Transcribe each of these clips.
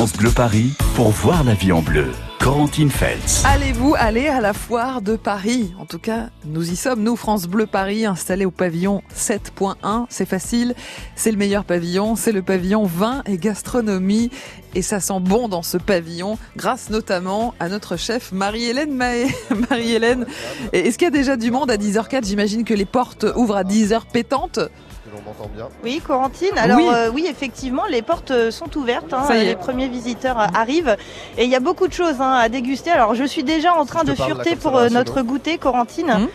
France Bleu Paris pour voir la vie en bleu. Corentine Feltz. Allez-vous aller à la foire de Paris? En tout cas, nous y sommes, nous, France Bleu Paris, installés au pavillon 7.1. C'est facile, c'est le meilleur pavillon, c'est le pavillon vin et gastronomie. Et ça sent bon dans ce pavillon, grâce notamment à notre chef Marie-Hélène Mahé. Marie-Hélène, est-ce qu'il y a déjà du monde à 10h04 J'imagine que les portes ouvrent à 10h pétantes. Oui, Corentine. Alors euh, oui, effectivement, les portes euh, sont ouvertes. Hein. les premiers visiteurs euh, arrivent et il y a beaucoup de choses hein, à déguster. Alors je suis déjà en train de fureter pour notre goûter, Corentine. Hum.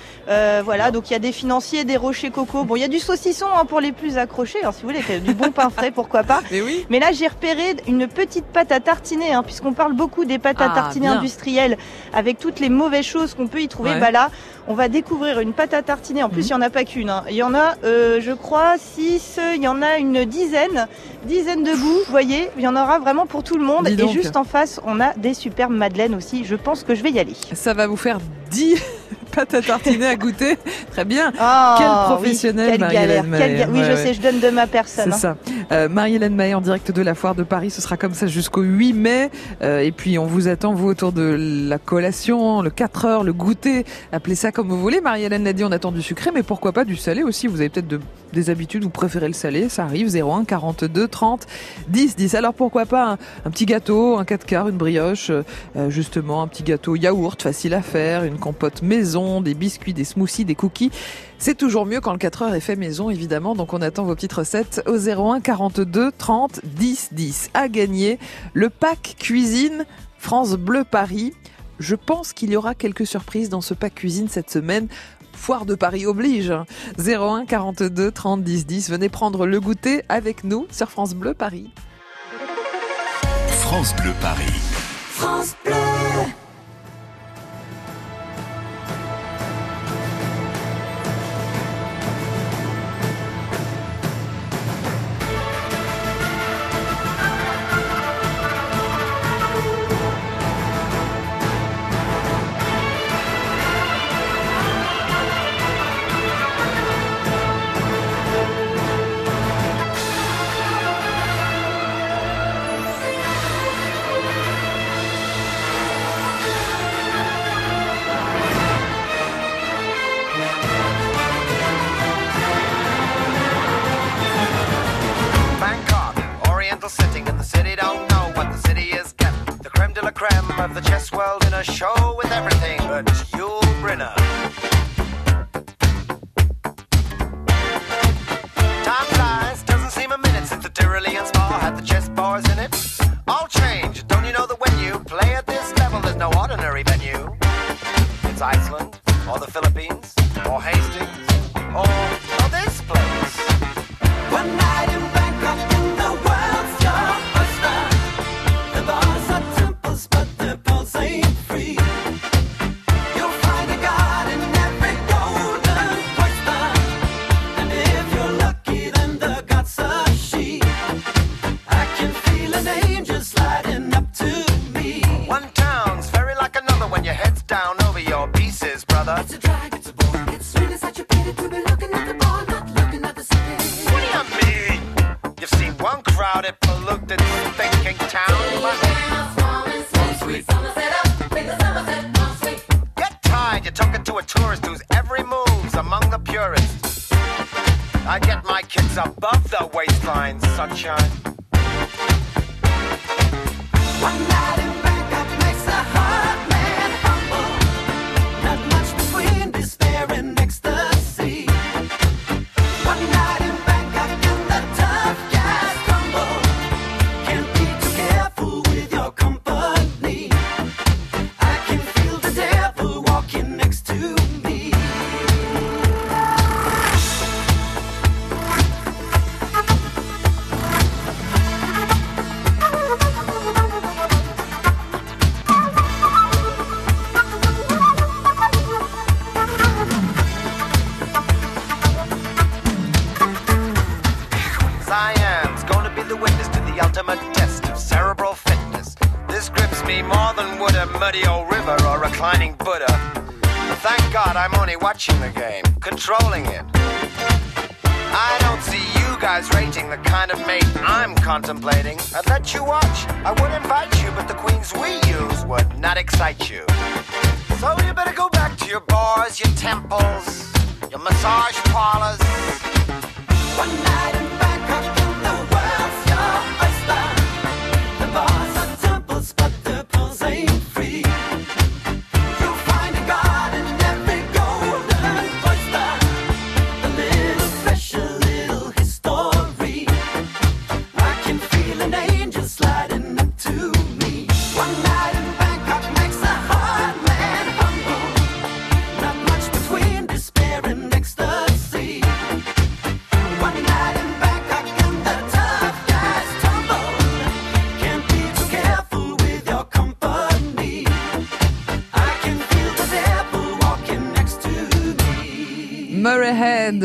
voilà, donc il y a des financiers, des rochers coco. Bon, il y a du saucisson hein, pour les plus accrochés. si vous voulez, du bon pain frais, pourquoi pas. Mais, oui. Mais là, j'ai repéré une petite pâte à tartiner, puisqu'on parle beaucoup des pâtes à ah, tartiner industrielles, avec toutes les mauvaises choses qu'on peut y trouver. Bah là, on va découvrir une pâte à tartiner. En plus, hum. il n'y en a pas qu'une. Il y en a, je crois, 6, il y en a une dizaine, dizaine de goûts, vous voyez, il y en aura vraiment pour tout le monde. Et juste en face, on a des superbes madeleines aussi, je pense que je vais y aller. Ça va vous faire 10 pâte à tartiner à goûter. Très bien. Oh, quel professionnel, oui, Marie-Hélène Oui, je sais, je donne de ma personne. C'est hein. ça. Euh, Marie-Hélène Maé en direct de la foire de Paris. Ce sera comme ça jusqu'au 8 mai. Euh, et puis, on vous attend, vous, autour de la collation, le 4 heures, le goûter. Appelez ça comme vous voulez. Marie-Hélène l'a dit, on attend du sucré, mais pourquoi pas du salé aussi. Vous avez peut-être des habitudes, vous préférez le salé. Ça arrive. 01 42 30 10 10. Alors, pourquoi pas un, petit gâteau, un 4 quarts, une brioche, euh, justement, un petit gâteau yaourt facile à faire, une compote maison des biscuits, des smoothies, des cookies. C'est toujours mieux quand le 4 heures est fait maison, évidemment. Donc on attend vos petites recettes au 01 42 30 10 10. À gagner le pack cuisine France Bleu Paris. Je pense qu'il y aura quelques surprises dans ce pack cuisine cette semaine. Foire de Paris oblige. 01 42 30 10 10. Venez prendre le goûter avec nous sur France Bleu Paris. France Bleu Paris. France Bleu.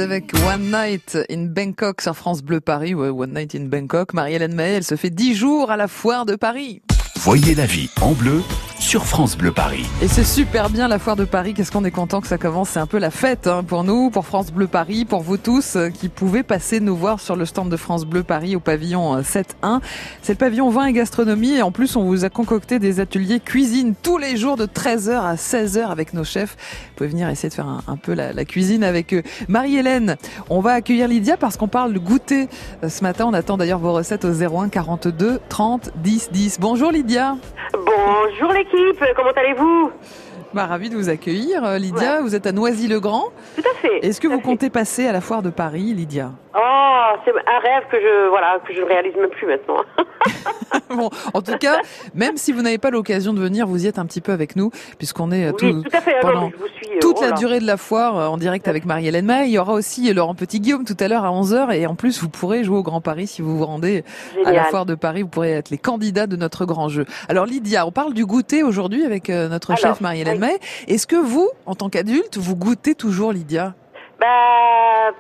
Avec One Night in Bangkok sur France Bleu Paris. Ouais, One Night in Bangkok. Marie-Hélène elle se fait 10 jours à la foire de Paris. Voyez la vie en bleu sur France Bleu Paris. Et c'est super bien la foire de Paris. Qu'est-ce qu'on est content que ça commence. C'est un peu la fête hein, pour nous, pour France Bleu Paris, pour vous tous euh, qui pouvez passer nous voir sur le stand de France Bleu Paris au pavillon euh, 7.1. C'est le pavillon vin et gastronomie. Et en plus, on vous a concocté des ateliers cuisine tous les jours de 13h à 16h avec nos chefs. Vous pouvez venir essayer de faire un, un peu la, la cuisine avec eux. Marie-Hélène, on va accueillir Lydia parce qu'on parle de goûter. Euh, Ce matin, on attend d'ailleurs vos recettes au 01 42 30 10 10. Bonjour Lydia. Bonjour l'équipe, comment allez-vous? Bah, ravi de vous accueillir, euh, Lydia. Vous êtes à Noisy-le-Grand. Tout à fait. Est-ce que vous fait. comptez passer à la foire de Paris, Lydia? Oh, c'est un rêve que je voilà que je ne réalise même plus maintenant. Bon, en tout cas, même si vous n'avez pas l'occasion de venir, vous y êtes un petit peu avec nous, puisqu'on est euh, oui, tout- tout à fait. non, pendant mais je vous suis. euh, toute oh la durée de la foire euh, en direct avec Marie-Hélène May. Il y aura aussi Laurent Petit-Guillaume tout à l'heure à 11h. Et en plus, vous pourrez jouer au Grand Paris si vous vous rendez à la foire de Paris. Vous pourrez être les candidats de notre grand jeu. Alors Lydia, on parle du goûter aujourd'hui avec notre Alors, chef Marie-Hélène oui. May. Est-ce que vous, en tant qu'adulte, vous goûtez toujours, Lydia? Bah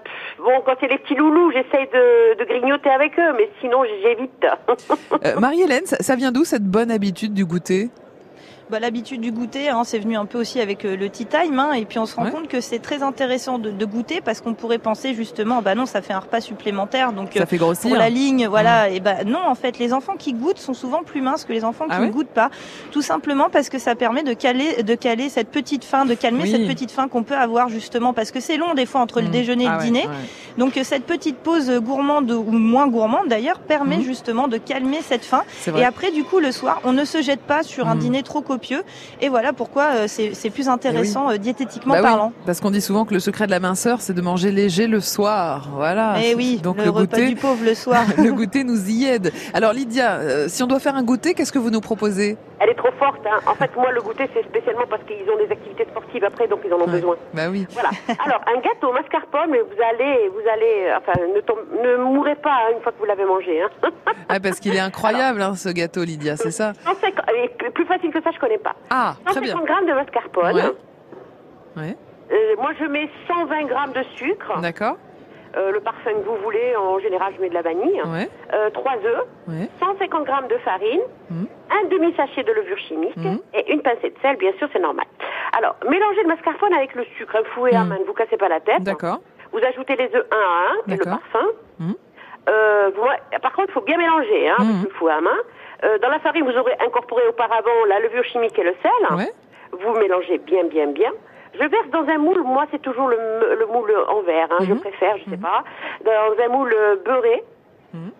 pff, bon, quand c'est les petits loulous, j'essaye de, grignoter avec eux, mais sinon j'évite. Euh, Marie-Hélène, ça vient d'où cette bonne habitude du goûter? Bah, L'habitude du goûter, hein, c'est venu un peu aussi avec euh, le tea time, hein, et puis on se rend Ouais. compte que c'est très intéressant de, de goûter parce qu'on pourrait penser justement, bah non, ça fait un repas supplémentaire, donc Ça euh, fait grossir. pour la ligne, voilà, et bah non, en fait, les enfants qui goûtent sont souvent plus minces que les enfants qui Ah ne ouais goûtent pas, tout simplement parce que ça permet de caler, de caler cette petite faim, de calmer Oui. cette petite faim qu'on peut avoir justement parce que c'est long des fois entre le Mmh. déjeuner et Ah le ouais, dîner. ouais. Donc euh, cette petite pause gourmande ou moins gourmande d'ailleurs permet Mhm. justement de calmer cette faim. Et après du coup le soir, on ne se jette pas sur un dîner trop copieux. Et voilà pourquoi euh, c'est plus intéressant euh, diététiquement Bah oui, parlant. parce qu'on dit souvent que le secret de la minceur, c'est de manger léger le soir. Voilà. Et Eh oui, donc le, le, repas goûter, du pauvre le soir. le goûter nous y aide. Alors Lydia, euh, si on doit faire un goûter, qu'est-ce que vous nous proposez? Elle est trop forte. Hein. En fait, moi, le goûter, c'est spécialement parce qu'ils ont des activités sportives après, donc ils en ont Ouais. besoin. Bah oui. Voilà. Alors, un gâteau mascarpone, vous allez, vous allez, euh, enfin, ne, tom- ne mourrez pas hein, une fois que vous l'avez mangé. Hein. Ah, parce qu'il est incroyable hein, ce gâteau, Lydia, c'est ça 150 et plus- facile que ça, je connais pas. Ah, très bien. 150 grammes de mascarpone. Ouais. Ouais. Euh, moi, je mets 120 grammes de sucre. D'accord. Euh, le parfum que vous voulez, en général, je mets de la vanille. Ouais. Euh, 3 œufs, Ouais. 150 grammes de farine, Mhm. un demi-sachet de levure chimique Mhm. et une pincée de sel, bien sûr, c'est normal. Alors, mélangez le mascarpone avec le sucre, un fouet à Mhm. main, ne vous cassez pas la tête. D'accord. Vous ajoutez les œufs un à un et le parfum. Euh, vous- par contre, il faut bien mélanger hein, le fouet à main. Euh, dans la farine, vous aurez incorporé auparavant la levure chimique et le sel. Ouais. Vous mélangez bien, bien, bien. Je verse dans un moule, moi c'est toujours le, moule en verre, hein, je Mhm. préfère, je sais pas, dans un moule euh, beurré Mhm.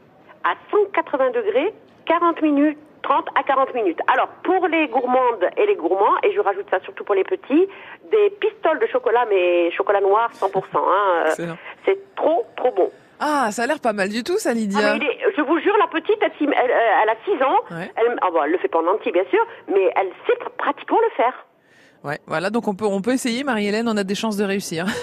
à 180 degrés, 40 minutes, 30 à 40 minutes. Alors pour les gourmandes et les gourmands, et je rajoute ça surtout pour les petits, des pistoles de chocolat, mais chocolat noir 100%. Hein, euh, c'est trop, trop bon. Ah, ça a l'air pas mal du tout, ça, Ah, Lydia. mais il est- je vous jure, la petite, elle, s'y- elle, elle a 6 ans. Ouais. Elle, ah bon, elle le fait pas en entier, bien sûr, mais elle sait pr- pratiquement le faire. Ouais, voilà, donc on peut, on peut essayer, Marie-Hélène, on a des chances de réussir.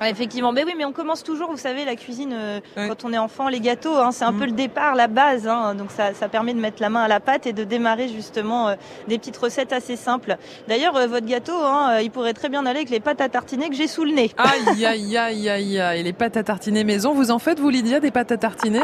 Ouais, effectivement, mais oui, mais on commence toujours, vous savez, la cuisine euh, Ouais. quand on est enfant, les gâteaux, hein, c'est un peu le départ, la base, hein, donc ça, ça permet de mettre la main à la pâte et de démarrer justement euh, des petites recettes assez simples. D'ailleurs, euh, votre gâteau, hein, euh, il pourrait très bien aller avec les pâtes à tartiner que j'ai sous le nez. Aïe, aïe, aïe, aïe, aïe. Et les pâtes à tartiner maison, vous en faites, vous, Lydia, des pâtes à tartiner?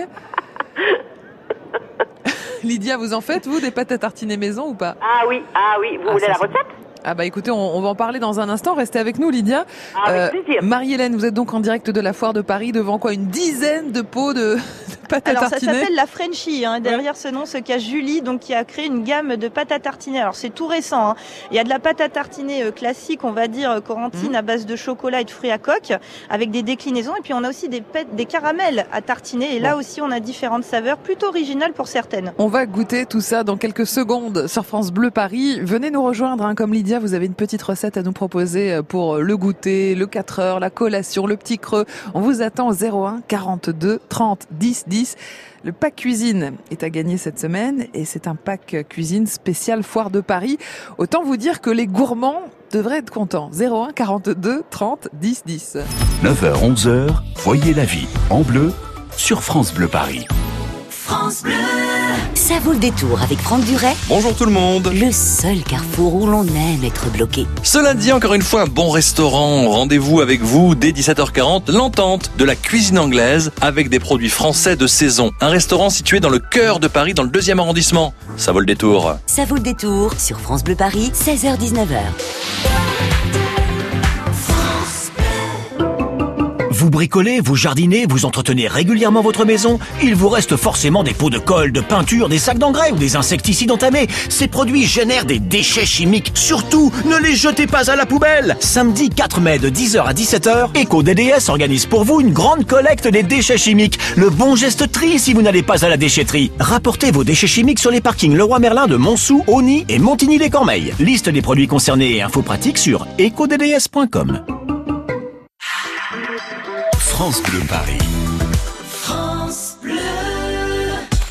Lydia, vous en faites, vous, des pâtes à tartiner maison ou pas? Ah oui, ah oui, vous Ah, voulez ça, la recette? Ah bah écoutez, on, va en parler dans un instant. Restez avec nous, Lydia. Ah, avec euh, Marie-Hélène, vous êtes donc en direct de la foire de Paris devant quoi Une dizaine de pots de, pâte à Alors, tartiner. ça s'appelle la Frenchie. Hein. Derrière ce nom se cache Julie, donc qui a créé une gamme de pâte à tartiner. Alors c'est tout récent. Hein. Il y a de la pâte à tartiner euh, classique, on va dire euh, corentine mmh. à base de chocolat et de fruits à coque, avec des déclinaisons. Et puis on a aussi des, des caramels à tartiner. Et là aussi, on a différentes saveurs, plutôt originales pour certaines. On va goûter tout ça dans quelques secondes sur France Bleu Paris. Venez nous rejoindre, hein. comme Lydia, vous avez une petite recette à nous proposer euh, pour le goûter, le 4 heures, la collation, le petit creux. On vous attend au 01 42 30 10 10. Le pack cuisine est à gagner cette semaine et c'est un pack cuisine spécial foire de Paris. Autant vous dire que les gourmands devraient être contents. 01 42 30 10 10. 9h 11h, voyez la vie en bleu sur France Bleu Paris. France Bleu. Ça vaut le détour avec Franck Duret. Bonjour tout le monde. Le seul carrefour où l'on aime être bloqué. Cela dit, encore une fois, un bon restaurant. Rendez-vous avec vous dès 17h40, l'entente de la cuisine anglaise avec des produits français de saison. Un restaurant situé dans le cœur de Paris, dans le deuxième arrondissement. Ça vaut le détour. Ça vaut le détour sur France Bleu Paris, 16h-19h. Vous bricolez, vous jardinez, vous entretenez régulièrement votre maison, il vous reste forcément des pots de colle, de peinture, des sacs d'engrais ou des insecticides entamés. Ces produits génèrent des déchets chimiques. Surtout, ne les jetez pas à la poubelle Samedi 4 mai de 10h à 17h, EcoDDS organise pour vous une grande collecte des déchets chimiques. Le bon geste tri si vous n'allez pas à la déchetterie. Rapportez vos déchets chimiques sur les parkings Leroy Merlin de Montsou, Ony et Montigny-les-Cormeilles. Liste des produits concernés et infos pratiques sur ecodds.com. France Bleu Paris. France Bleu.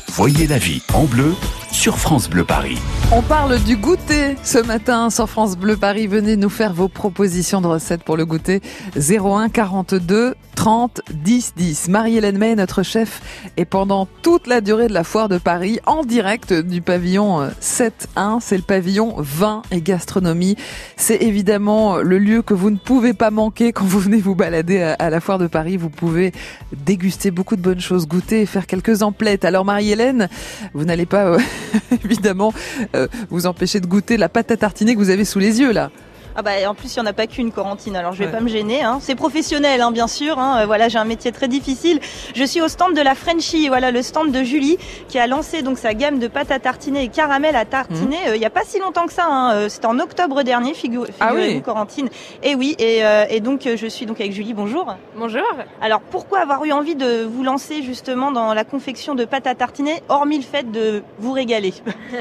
Voyez la vie en bleu sur France Bleu Paris. On parle du goûter ce matin sur France Bleu Paris. Venez nous faire vos propositions de recettes pour le goûter. 01 42 30 10 10. Marie-Hélène May, notre chef, est pendant toute la durée de la foire de Paris en direct du pavillon 7-1. Euh, C'est le pavillon vin et gastronomie. C'est évidemment le lieu que vous ne pouvez pas manquer quand vous venez vous balader à la foire de Paris. Vous pouvez déguster beaucoup de bonnes choses, goûter et faire quelques emplettes. Alors Marie-Hélène, vous n'allez pas euh, évidemment euh, vous empêcher de goûter la pâte à tartiner que vous avez sous les yeux là. Ah bah en plus il n'y en a pas qu'une Corentine, alors je vais pas me gêner. Hein. C'est professionnel hein, bien sûr. Hein. Euh, voilà, j'ai un métier très difficile. Je suis au stand de la Frenchie, voilà le stand de Julie qui a lancé donc sa gamme de pâte à tartiner et caramel à tartiner. Mmh. Euh, il n'y a pas si longtemps que ça. Hein. Euh, c'était en octobre dernier, figure, ah figurez-vous Corentine. Et oui, et, et, donc je suis donc avec Julie. Bonjour. Bonjour. Alors pourquoi avoir eu envie de vous lancer justement dans la confection de pâte à tartiner, hormis le fait de vous régaler?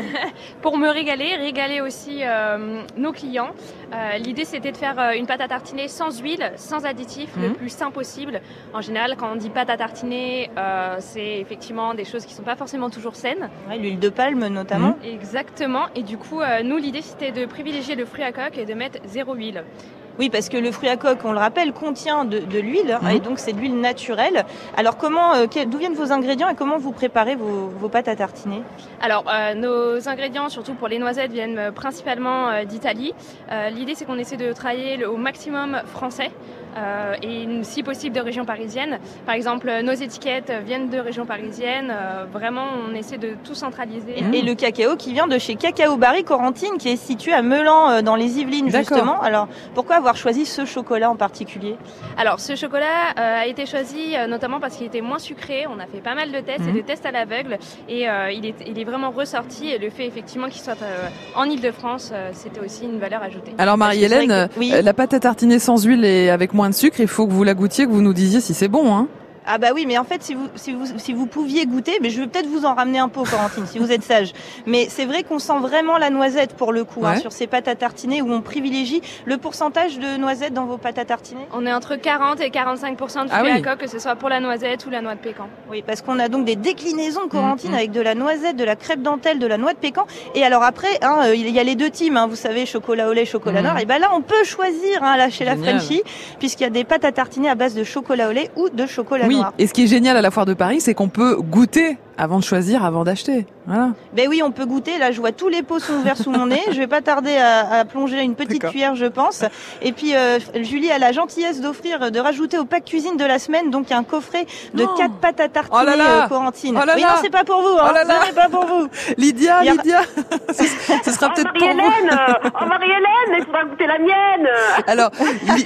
Pour me régaler, régaler aussi nos clients. Euh, l'idée c'était de faire euh, une pâte à tartiner sans huile, sans additifs, le mhm. plus sain possible. En général, quand on dit pâte à tartiner, euh, c'est effectivement des choses qui ne sont pas forcément toujours saines. L'huile de palme notamment. Exactement. Et du coup, nous l'idée c'était de privilégier le fruit à coque et de mettre zéro huile. Oui, parce que le fruit à coque, on le rappelle, contient de, l'huile, hein, et donc c'est de l'huile naturelle. Alors comment, euh, d'où viennent vos ingrédients et comment vous préparez vos, pâtes à tartiner? Alors euh, nos ingrédients, surtout pour les noisettes, viennent euh, principalement d'Italie. L'idée c'est qu'on essaie de travailler au maximum français. Euh, et si possible de région parisienne. Par exemple, nos étiquettes viennent de région parisienne. Euh, vraiment, on essaie de tout centraliser. Et, le cacao qui vient de chez Cacao Barry Corentine, qui est situé à Melan, euh, dans les Yvelines justement. Alors, pourquoi avoir choisi ce chocolat en particulier? Alors, ce chocolat a été choisi notamment parce qu'il était moins sucré. On a fait pas mal de tests et mhm. de tests à l'aveugle, et il est, il, est, vraiment ressorti. Et le fait effectivement qu'il soit en Ile-de-France, c'était aussi une valeur ajoutée. Alors, Marie-Hélène, la pâte à tartiner sans huile et avec moins de sucre, il faut que vous la goûtiez, que vous nous disiez si c'est bon. Hein. Ah bah oui, mais en fait, si vous, si vous, si vous pouviez goûter, mais je vais peut-être vous en ramener un pot, Corentine, si vous êtes sage. Mais c'est vrai qu'on sent vraiment la noisette pour le coup, hein, sur ces pâtes à tartiner où on privilégie le pourcentage de noisettes dans vos pâtes à tartiner. On est entre 40 et 45% de ah fruits à coque, que ce soit pour la noisette ou la noix de pécan. Oui, parce qu'on a donc des déclinaisons, Corentine, mm, mm. avec de la noisette, de la crêpe dentelle, de la noix de pécan. Et alors après, hein, euh, il y a les deux teams, hein, vous savez, chocolat au lait, chocolat mm. noir. Et ben là, on peut choisir hein, là chez la Frenchie, puisqu'il y a des pâtes à tartiner à base de chocolat au lait ou de chocolat oui. noir. Et ce qui est génial à la foire de Paris, c'est qu'on peut goûter Avant de choisir, avant d'acheter. Voilà. Ben oui, on peut goûter. Là, je vois tous les pots sont ouverts sous mon nez. Je vais pas tarder à, à plonger une petite cuillère, je pense. Et puis, euh, Julie a la gentillesse d'offrir, de rajouter au pack cuisine de la semaine, donc un coffret de quatre pâtes à tartiner, oh là là. Corentine. Oh là oui, non, c'est pas pour vous. Hein. Oh là pas pour vous. Lydia, Lydia, ce, sera peut-être pour vous. oh Marie-Hélène, il faudra goûter la mienne. Alors,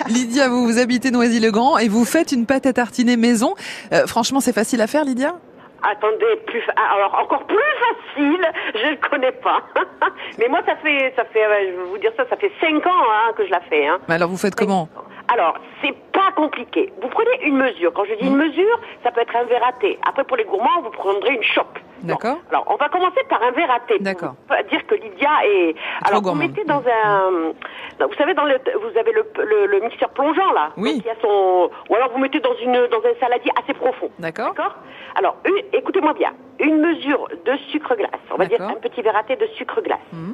Lydia, vous vous habitez Noisy-le-Grand et vous faites une pâte à tartiner maison. Euh, franchement, c'est facile à faire, Lydia? Attendez, plus alors encore plus facile, je ne connais pas. Mais moi ça fait ça fait je vais vous dire ça, ça fait cinq ans hein, que je la fais. Hein. Mais alors vous faites comment alors, c'est pas compliqué. Vous prenez une mesure. Quand je dis une mmh. mesure, ça peut être un verraté. Après, pour les gourmands, vous prendrez une chope. D'accord. Alors, on va commencer par un verraté. D'accord. Pour dire que Lydia est. Alors, vous mettez dans un. Vous savez, dans le, vous avez le, le, mixeur plongeant là. Oui. a son. Ou alors vous mettez dans une dans un saladier assez profond. D'accord. D'accord. Alors, écoutez-moi bien. Une mesure de sucre glace. On va dire un petit verraté de sucre glace. Mmh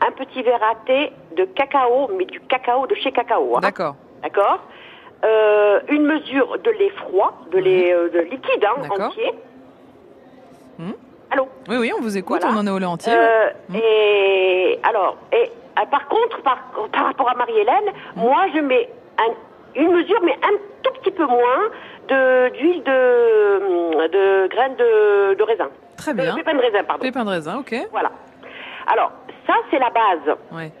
un petit verre à thé de cacao, mais du cacao de chez cacao. Hein. D'accord. D'accord. Euh, une mesure de lait froid, de lait euh, de liquide hein, entier. Allô. Oui, oui, on vous écoute. On en est au lait entier. Euh. Et alors, et par contre, par, par rapport à Marie-Hélène, hmm. moi, je mets une mesure, mais un tout petit peu moins de d'huile de, de graines de, de raisin. Très bien. De pépins de raisin, pardon. Pépins de raisin, ok. Voilà. Alors, ça, c'est la base. Ouais.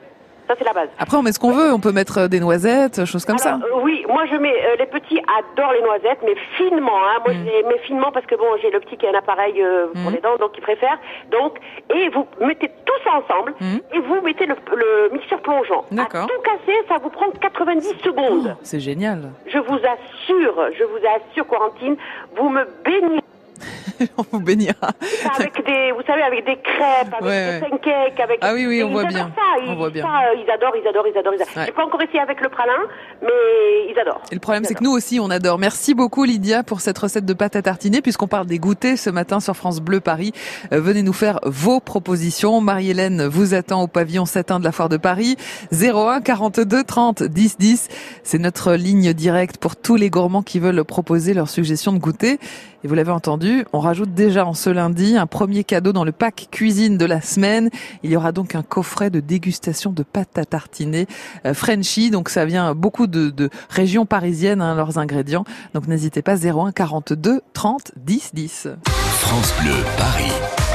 Ça, c'est la base. Après, on met ce qu'on veut. On peut mettre euh, des noisettes, choses comme ça. Euh, oui, moi, je mets. Euh, les petits adorent les noisettes, mais finement. Hein. Moi, mm. je les mets finement parce que bon, j'ai le petit qui a un appareil pour mm. les dents, donc il préfère. Donc, et vous mettez tout ça ensemble mm. et vous mettez le, mixeur plongeant. D'accord. Tout casser, ça vous prend 90 secondes. Oh, c'est génial. Je vous assure, je vous assure, Quarantine, vous me baignez on vous bénira. Avec des, vous savez, avec des crêpes, avec des pancakes, avec. Ah oui, oui, on voit bien. Ça. Ils, on voit bien. Ça, ils adorent, ils adorent, ils adorent. Ils adorent. J'ai pas encore essayé avec le pralin, mais ils adorent. Et le problème, c'est que nous aussi, on adore. Merci beaucoup, Lydia, pour cette recette de pâte à tartiner, puisqu'on parle des goûters ce matin sur France Bleu Paris. Euh, venez nous faire vos propositions. Marie-Hélène vous attend au pavillon 7 de la Foire de Paris. 01 42 30 10 10. C'est notre ligne directe pour tous les gourmands qui veulent proposer leurs suggestions de goûter. Et vous l'avez entendu, on rajoute déjà en ce lundi un premier cadeau dans le pack cuisine de la semaine. Il y aura donc un coffret de dégustation de pâte à tartiner euh, Frenchy. Donc ça vient beaucoup de, régions parisiennes, hein, leurs ingrédients. Donc n'hésitez pas 01 42 30 10 10. France Bleu Paris.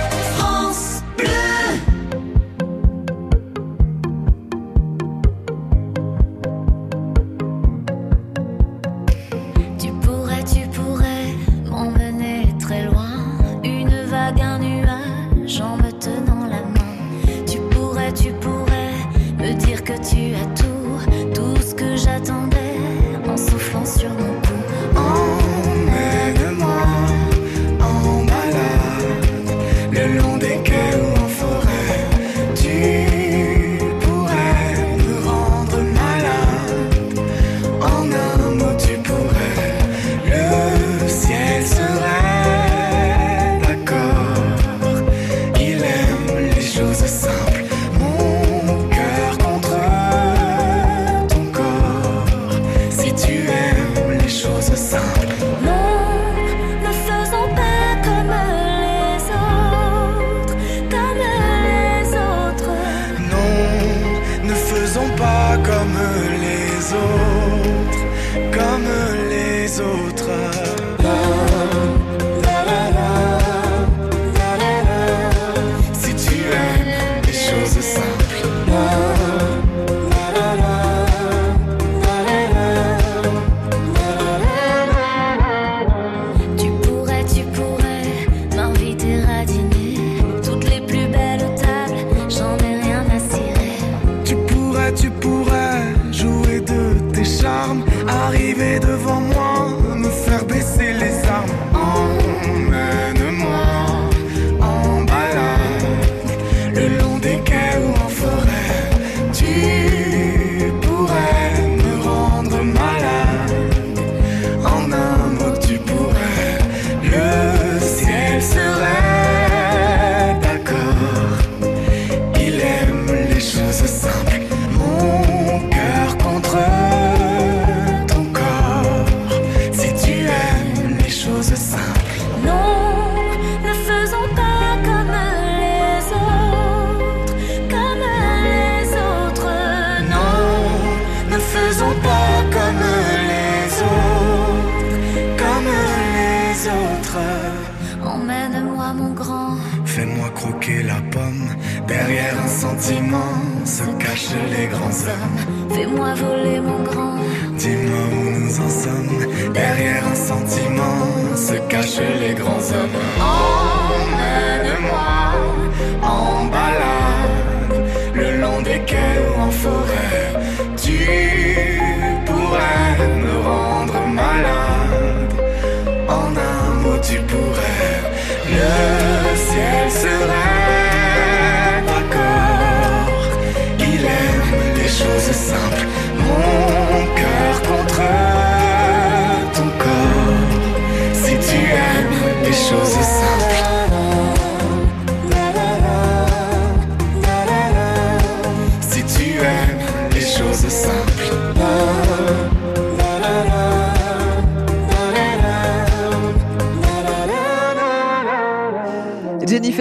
Le long des quais ou en forêt. Tu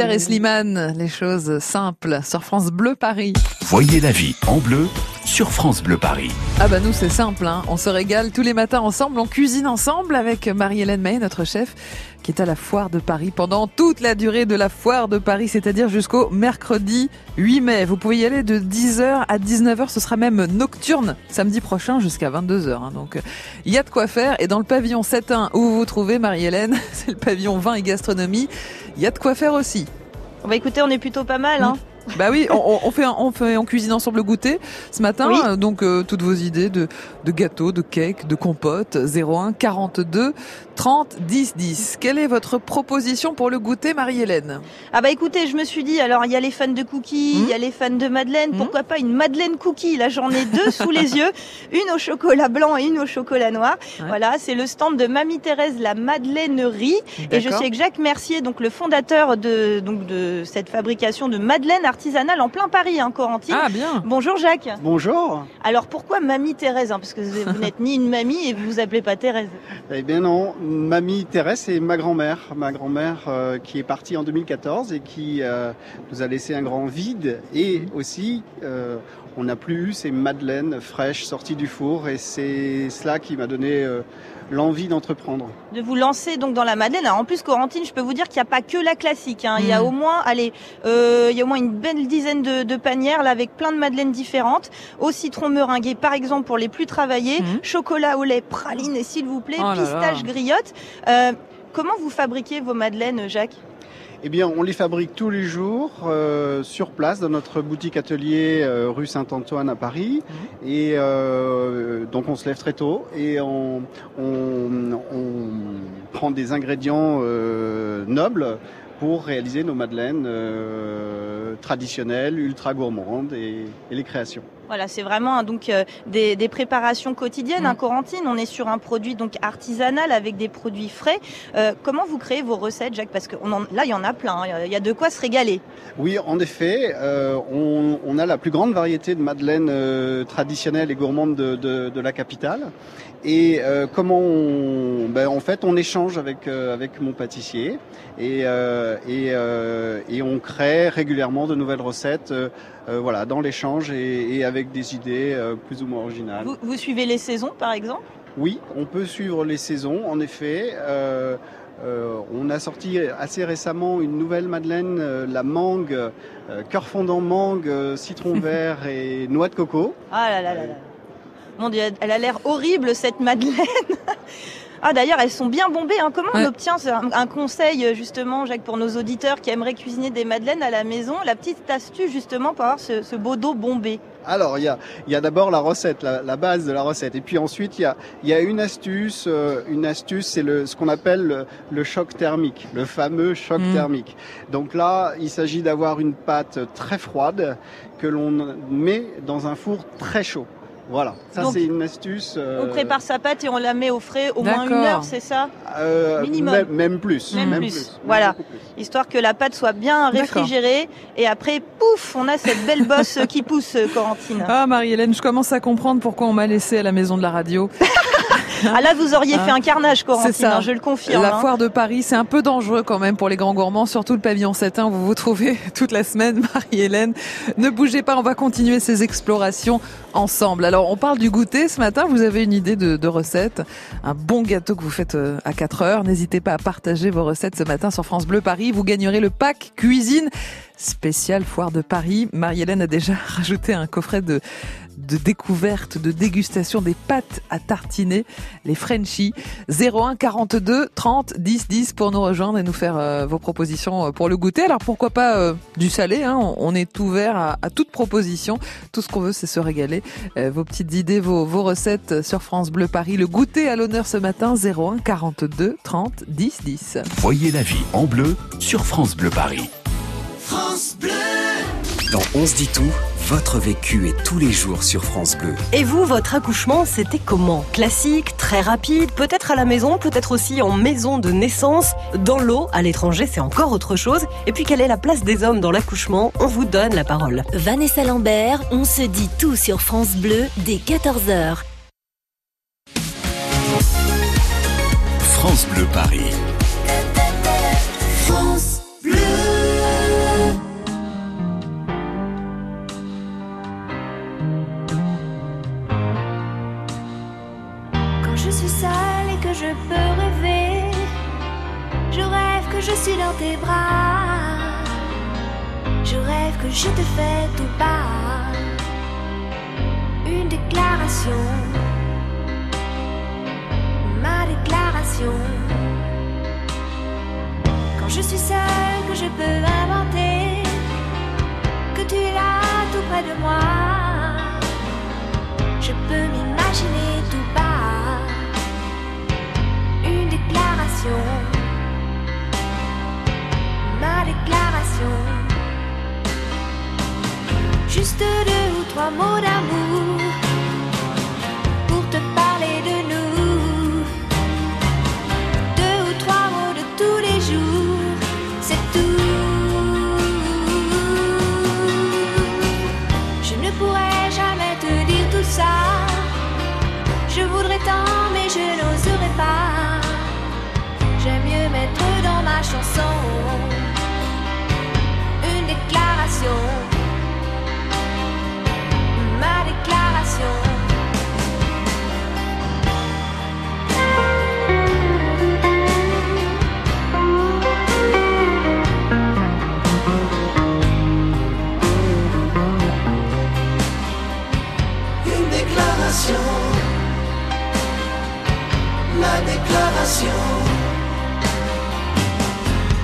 Jennifer et Slimane, les choses simples sur France Bleu Paris. Voyez la vie en bleu sur France Bleu Paris. Ah bah nous c'est simple, hein. on se régale tous les matins ensemble, on cuisine ensemble avec Marie-Hélène May, notre chef, qui est à la foire de Paris pendant toute la durée de la foire de Paris, c'est-à-dire jusqu'au mercredi 8 mai. Vous pouvez y aller de 10h à 19h, ce sera même nocturne samedi prochain jusqu'à 22h. Hein. Donc il y a de quoi faire et dans le pavillon 7.1 où vous vous trouvez Marie-Hélène, c'est le pavillon vin et gastronomie, il y a de quoi faire aussi. Bah écoutez, on est plutôt pas mal. Hein. Bah oui, on, on, fait, on fait, on cuisine ensemble le goûter ce matin. Oui. Donc euh, toutes vos idées de, de gâteaux, de cakes, de compotes. 01 42 30 10 10. Quelle est votre proposition pour le goûter, Marie-Hélène? Ah bah écoutez, je me suis dit, alors il y a les fans de cookies, il y a les fans de madeleine, pourquoi pas une madeleine cookie? Là j'en ai deux sous les yeux, une au chocolat blanc et une au chocolat noir. Ouais. Voilà, c'est le stand de Mamie Thérèse, la madeleinerie. Et je suis avec Jacques Mercier, donc le fondateur de, donc de cette fabrication de madeleine artisanale en plein Paris, hein, Corentine. Ah bien Bonjour Jacques. Bonjour. Alors pourquoi Mamie Thérèse hein, Parce que vous vous n'êtes ni une mamie et vous vous appelez pas Thérèse. Eh bien non, mamie Thérèse c'est ma grand-mère, ma grand-mère euh, qui est partie en 2014 et qui euh, nous a laissé un grand vide et aussi euh, on n'a plus eu ces madeleines fraîches sorties du four et c'est cela qui m'a donné euh, l'envie d'entreprendre. de vous lancer donc dans la madeleine. Alors en plus Corentine, je peux vous dire qu'il n'y a pas que la classique. hein. Il y a Mm. au moins, allez, euh, il y a au moins une belle dizaine de, de panières là avec plein de madeleines différentes. Au citron meringué par exemple pour les plus travaillés, Mhm. chocolat au lait, praline et s'il vous plaît, Oh là là. pistache griotte. Euh, comment vous fabriquez vos madeleines, Jacques? Eh bien, on les fabrique tous les jours euh, sur place dans notre boutique atelier euh, rue Saint-Antoine à Paris. Et euh, donc, on se lève très tôt et on, on, on prend des ingrédients euh, nobles pour réaliser nos madeleines euh, traditionnelles, ultra gourmandes et, et les créations. Voilà, c'est vraiment hein, donc euh, des, des préparations quotidiennes. Mm. Hein, Corentine, on est sur un produit donc artisanal avec des produits frais. Euh, comment vous créez vos recettes, Jacques? Parce que on en- là, il y en a plein. hein. Il y a de quoi se régaler. Oui, en effet, euh, on, on a la plus grande variété de madeleines euh, traditionnelles et gourmandes de, de- de la capitale. Et euh, comment on, ben, en fait, on échange avec euh, avec mon pâtissier et euh, et, euh, et on crée régulièrement de nouvelles recettes, voilà, dans l'échange et, et avec des idées euh, plus ou moins originales. Vous, vous suivez les saisons, par exemple? Oui, on peut suivre les saisons, en effet. Euh, euh, on a sorti assez récemment une nouvelle madeleine, euh, la mangue, euh, cœur fondant mangue, euh, citron vert et noix de coco. Ah là là là là. Mon Dieu, elle a l'air horrible cette Madeleine. Ah d'ailleurs, elles sont bien bombées. Hein. Comment Ouais. on obtient un, un conseil euh, justement, Jacques, pour nos auditeurs qui aimeraient cuisiner des madeleines à la maison? La petite astuce justement pour avoir ce, ce beau dos bombé. Alors, il y a, il y a d'abord la recette, la, la base de la recette. Et puis ensuite, il y a, il y a une astuce. euh, une astuce, c'est le, ce qu'on appelle le, le choc thermique, le fameux choc Mm. thermique. Donc là, il s'agit d'avoir une pâte très froide que l'on met dans un four très chaud. Voilà, ça c'est une astuce. euh, On prépare sa pâte et on la met au frais au moins une heure, c'est ça? Euh, minimum. Même, plus. Même plus. Voilà. plus. Histoire que la pâte soit bien D'accord. réfrigérée. Et après, pouf, on a cette belle bosse qui pousse, euh, Corentine. Ah Marie-Hélène, je commence à comprendre pourquoi on m'a laissé à la maison de la radio. Ah là, vous auriez fait un carnage, Corentine, ça. Hein, je le confirme. La foire de Paris, c'est un peu dangereux quand même pour les grands gourmands, surtout le pavillon 7 où vous vous trouvez toute la semaine, Marie-Hélène. Ne bougez pas, on va continuer ces explorations ensemble. Alors, on parle du goûter. Ce matin, vous avez une idée de, recette? Un bon gâteau que vous faites euh, à 4 heures. N'hésitez pas à partager vos recettes ce matin sur France Bleu Paris. Vous gagnerez le pack cuisine spécial foire de Paris. Marie-Hélène a déjà rajouté un coffret de découverte, de dégustation des pâtes à tartiner, les Frenchies. 01 42 30 10 10 pour nous rejoindre et nous faire euh, vos propositions euh, pour le goûter. Alors pourquoi pas euh, du salé hein On est ouvert à, à, toute proposition. Tout ce qu'on veut, c'est se régaler. vos petites idées, vos, vos recettes sur France Bleu Paris. Le goûter à l'honneur ce matin 01 42 30 10 10. Voyez la vie en bleu sur France Bleu Paris. France Bleu. Dans On se dit tout votre vécu est tous les jours sur France Bleu. Et vous, votre accouchement, c'était comment Classique, très rapide, peut-être à la maison, peut-être aussi en maison de naissance. Dans l'eau, à l'étranger, c'est encore autre chose. Et puis, quelle est la place des hommes dans l'accouchement On vous donne la parole. Vanessa Lambert, on se dit tout sur France Bleu dès 14h. France Bleu Paris. Je peux rêver. Je rêve que je suis dans tes bras. Je rêve que je te fais tout bas. Une déclaration. Ma déclaration. Quand je suis seule, que je peux inventer. Que tu es là tout près de moi. Je peux m'imaginer tout bas déclaration. Ma déclaration. Juste deux ou trois mots d'amour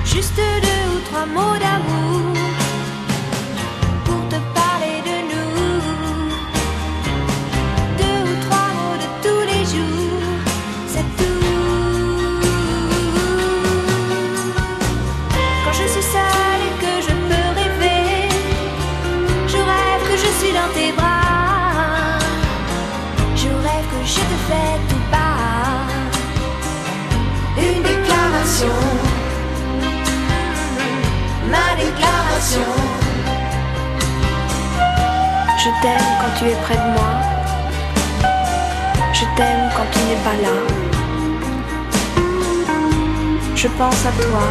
juste deux ou trois mots d'amour t'aime quand tu es près de moi. Je t'aime quand tu n'es pas là. Je pense à toi.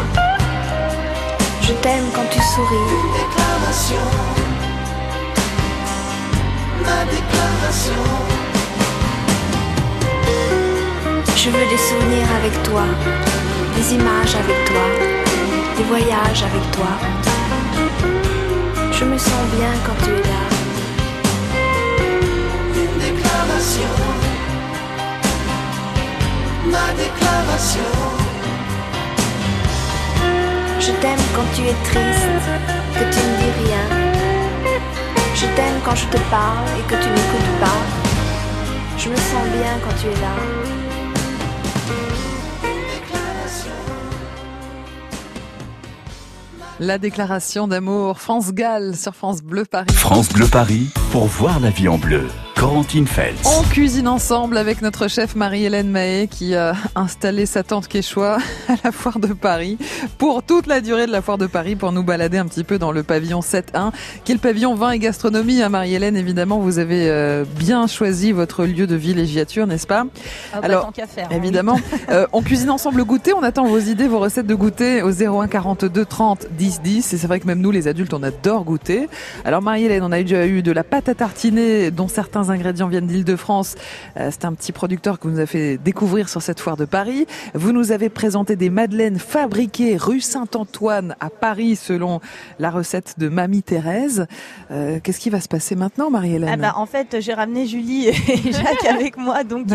Je t'aime quand tu souris. Déclaration. Ma déclaration. Je veux des souvenirs avec toi, des images avec toi des voyages avec toi. Je me sens bien quand tu es là. Déclaration, ma déclaration. Je t'aime quand tu es triste, que tu ne dis rien. Je t'aime quand je te parle et que tu n'écoutes pas. Je me sens bien quand tu es là. La déclaration d'amour France Gall sur France Bleu Paris. France Bleu Paris pour voir la vie en bleu. Corentine Feltz. On cuisine ensemble avec notre chef Marie-Hélène Mahé qui a installé sa tente Quechua à la foire de Paris pour toute la durée de la foire de Paris pour nous balader un petit peu dans le pavillon 7.1 qui est le pavillon vin et gastronomie. Hein, Marie-Hélène, évidemment, vous avez euh, bien choisi votre lieu de villégiature, n'est-ce pas? Ah bah, Alors, tant faire, hein. évidemment, euh, on cuisine ensemble le goûter. On attend vos idées, vos recettes de goûter au 01 42 30 10 10. Et c'est vrai que même nous, les adultes, on adore goûter. Alors Marie-Hélène, on a déjà eu de la pâte à tartiner dont certains ingrédients viennent d'Île-de-France. Euh, c'est un petit producteur que vous nous a fait découvrir sur cette foire de Paris. Vous nous avez présenté des madeleines fabriquées rue Saint-Antoine à Paris selon la recette de Mamie Thérèse. Euh, qu'est-ce qui va se passer maintenant, Marie-Hélène ah bah, En fait, j'ai ramené Julie et Jacques avec moi donc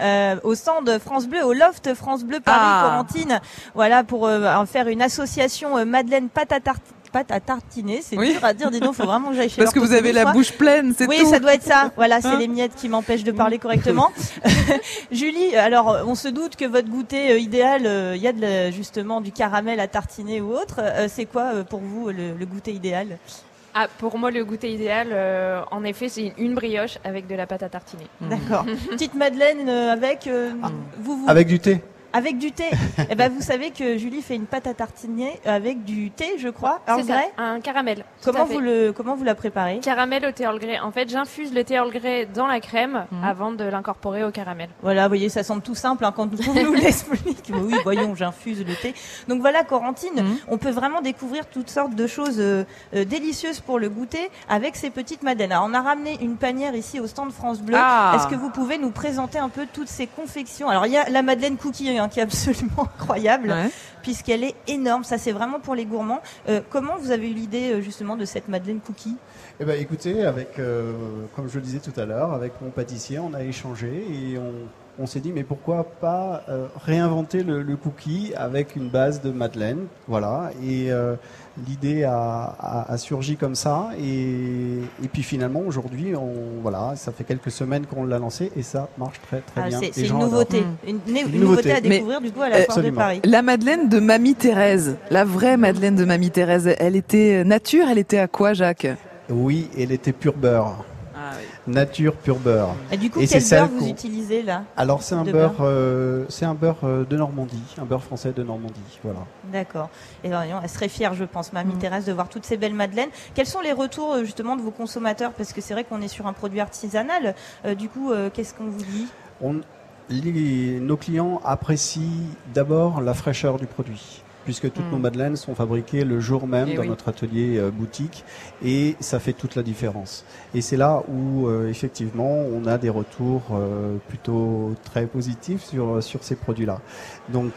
euh, au stand France Bleu, au loft France Bleu Paris ah. Corentine. Voilà pour en faire une association Madeleine pâte à pâte à tartiner. C'est dur à dire, dis donc, faut vraiment que j'aille chez Parce que vous avez la bouche pleine, c'est oui, tout. Oui, ça doit être ça. Voilà, c'est hein les miettes qui m'empêchent de parler correctement. Julie, alors, on se doute que votre goûter euh, idéal, euh, il y a de, justement du caramel à tartiner ou autre. Euh, c'est quoi pour vous le, goûter idéal? Ah, pour moi, le goûter idéal, en effet, c'est une brioche avec de la pâte à tartiner. D'accord. Petite madeleine avec ah. vous, vous, Avec du thé. Avec du thé. eh ben, vous savez que Julie fait une pâte à tartiner avec du thé, je crois. C'est ça, un caramel. Comment vous le, comment vous la préparez? Caramel au thé Earl Grey. En fait, j'infuse le thé Earl Grey dans la crème mhm. avant de l'incorporer au caramel. Voilà, vous voyez, ça semble tout simple hein, quand vous nous l'expliquez. oui, voyons, j'infuse le thé. Donc voilà, Corentine, mhm. on peut vraiment découvrir toutes sortes de choses euh, euh, délicieuses pour le goûter avec ces petites madeleines. Alors, on a ramené une panière ici au stand France Bleu. Ah. Est-ce que vous pouvez nous présenter un peu toutes ces confections? Alors, il y a la madeleine cookie hein, qui est absolument incroyable, puisqu'elle est énorme. Ça, c'est vraiment pour les gourmands. Euh, comment vous avez eu l'idée euh, justement de cette Madeleine Cookie? Eh ben, écoutez, avec, euh, comme je le disais tout à l'heure, avec mon pâtissier, on a échangé et on, on s'est dit mais pourquoi pas euh, réinventer le, cookie avec une base de madeleine, voilà. Et euh, l'idée a, surgi comme ça et, puis finalement aujourd'hui, on voilà, ça fait quelques semaines qu'on l'a lancé et ça marche très très ah, bien. C'est une nouveauté, une, nouveauté, à découvrir du coup à la foire de Paris. La madeleine de Mamie Thérèse, la vraie madeleine de Mamie Thérèse, elle était nature, elle était à quoi, Jacques? Oui, elle était pur beurre. Nature pur beurre. Et du coup, quel beurre vous utilisez là Alors c'est un beurre, euh, c'est un beurre euh, de Normandie, un beurre français de Normandie, voilà. D'accord. Et elle serait fière, je pense, Mamie mm. Thérèse, de voir toutes ces belles madeleines. Quels sont les retours euh, justement de vos consommateurs? Parce que c'est vrai qu'on est sur un produit artisanal. du coup, qu'est-ce qu'on vous dit? On, Nos clients apprécient d'abord la fraîcheur du produit puisque toutes nos hmm. madeleines sont fabriquées le jour même eh dans notre atelier euh, boutique et ça fait toute la différence. Et c'est là où euh, effectivement on a des retours euh, plutôt très positifs sur sur ces produits-là. Donc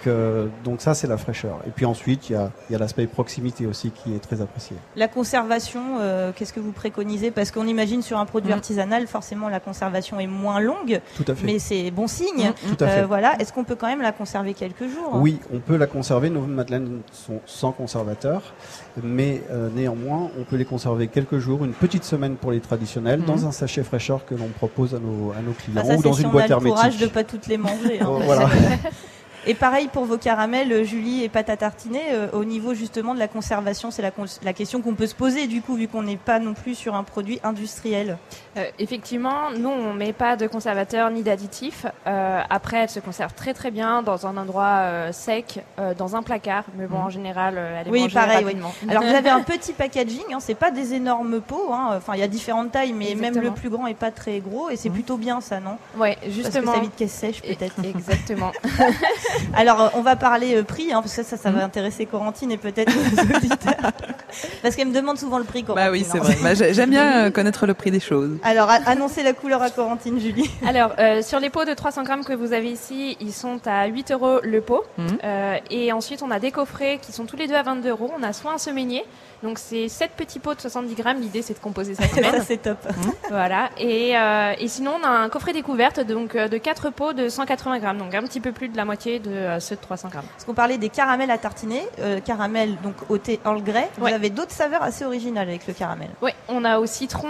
donc ça c'est la fraîcheur. Et puis ensuite il y a, y a l'aspect proximité aussi qui est très apprécié. La conservation, qu'est-ce que vous préconisez? Parce qu'on imagine sur un produit hmm. artisanal forcément la conservation est moins longue, Tout à fait. mais c'est bon signe. Tout à fait. voilà, est-ce qu'on peut quand même la conserver quelques jours? Oui, on peut la conserver. Nos madeleines sont sans conservateur, mais euh, néanmoins, on peut les conserver quelques jours, une petite semaine pour les traditionnels, dans mhm. un sachet fraîcheur que l'on propose à nos, à nos clients ou dans une boîte hermétique. courage de pas toutes les manger. Hein. voilà. Et pareil pour vos caramels, euh, Julie et pâte à tartiner, euh, au niveau justement de la conservation, c'est la, la, question qu'on peut se poser du coup, vu qu'on n'est pas non plus sur un produit industriel. Euh, effectivement, nous on met pas de conservateur ni d'additifs. après, elle se conserve très très bien dans un endroit sec, dans un placard, mais bon en général, elle est oui, pareil, rapidement. Alors vous avez un petit packaging, hein, c'est pas des énormes pots. Hein. Enfin, il y a différentes tailles, mais même le plus grand est pas très gros, et c'est mhm. plutôt bien ça, non? Ouais, justement. Parce que ça vite caisse sèche peut-être. Exactement. Alors, euh, on va parler euh, prix, hein, parce que ça, ça va mhm. intéresser Corentine et peut-être auditeurs. parce qu'elle me demande souvent le prix, Corentine. Bah oui, c'est vrai. Bah, j'aime bien euh, connaître le prix des choses. Alors, annoncez la couleur à Corentine, Julie. Alors, sur les pots de 300 grammes que vous avez ici, ils sont à 8 euros le pot. Mhm. et ensuite, on a des coffrets qui sont tous les deux à 22 euros. On a soit un semainier, donc c'est 7 petits pots de 70 grammes. L'idée, c'est de composer ça ça, c'est top. Mhm. voilà. Et, et, sinon, on a un coffret découverte donc, de 4 pots de 180 grammes. Donc, un petit peu plus de la moitié de ceux de 300 grammes. Parce qu'on parlait des caramels à tartiner, euh, caramel donc au thé Earl Grey. Vous avez d'autres saveurs assez originales avec le caramel. Oui, on a au citron,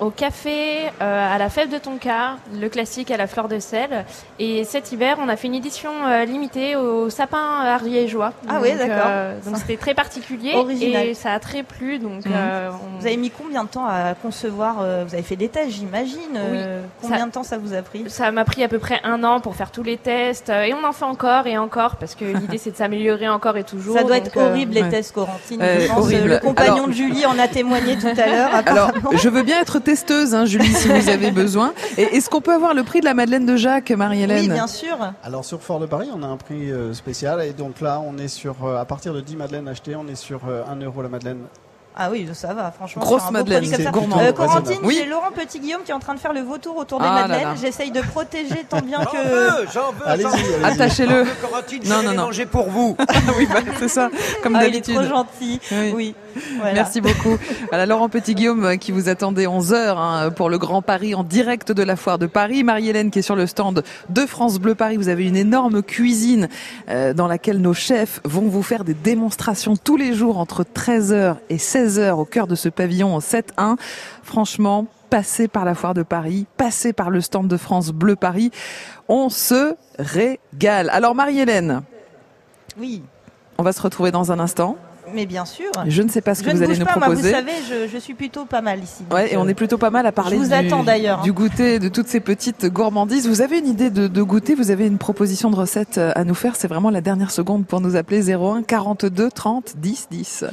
au café, euh, à la fève de tonka, le classique à la fleur de sel. Et cet hiver, on a fait une édition euh, limitée au sapin ariégeois. Ah oui, d'accord. donc c'était très particulier Original. et ça a très plu. Donc, Mhm. euh, on- Vous avez mis combien de temps à concevoir euh, Vous avez fait des tests, j'imagine. euh, combien Ça- de temps ça vous a pris? Ça m'a pris à peu près un an pour faire tous les tests euh, et on en fait encore et encore parce que l'idée c'est de s'améliorer encore et toujours. Ça doit être euh, horrible les tests Corentine. Euh, je pense. horrible. Le compagnon Alors- de Julie en a témoigné tout à l'heure. Alors, je veux bien être testeuse, hein, Julie, si vous avez besoin. Et est-ce qu'on peut avoir le prix de la Madeleine de Jacques, Marie-Hélène oui, bien sûr. Alors sur Fort de Paris, on a un prix euh, spécial et donc là, on est sur euh, à partir de 10 madeleines achetées, on est sur euh, 1 euro la madeleine. Ah oui, ça va, franchement. Grosse madeleine, c'est gourmand. Euh, Corentine. Oui. j'ai Laurent Petit-Guillaume qui est en train de faire le vautour autour des Ah madeleines. J'essaye de protéger tant bien que... j'en veux, Allez-y, j'en veux. allez-y. Attachez-le. Corentine, Non, non, non. manger pour vous. oui, bah, c'est ça, comme Ah, il est d'habitude. trop gentil. Oui. Oui. Voilà. Merci beaucoup. Voilà, Laurent Petit-Guillaume euh, qui vous attendait 11 heures hein, pour le Grand Paris en direct de la foire de Paris. Marie-Hélène qui est sur le stand de France Bleu Paris. Vous avez une énorme cuisine euh, dans laquelle nos chefs vont vous faire des démonstrations tous les jours entre 13h et 16h au cœur de ce pavillon en 7-1. Franchement, passez par la foire de Paris, passez par le stand de France Bleu Paris. On se régale. Alors Marie-Hélène, Oui, on va se retrouver dans un instant. Mais bien sûr. Je ne sais pas ce que je vous ne allez bouge nous pas, moi, proposer. vous savez, je, je suis plutôt pas mal ici. Ouais, et on euh, est plutôt pas mal à parler je vous du, attends d'ailleurs, hein. du goûter, de toutes ces petites gourmandises. Vous avez une idée de, de goûter Vous avez une proposition de recette euh, à nous faire C'est vraiment la dernière seconde pour nous appeler 01 42 30 10 10.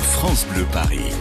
France Bleu Paris.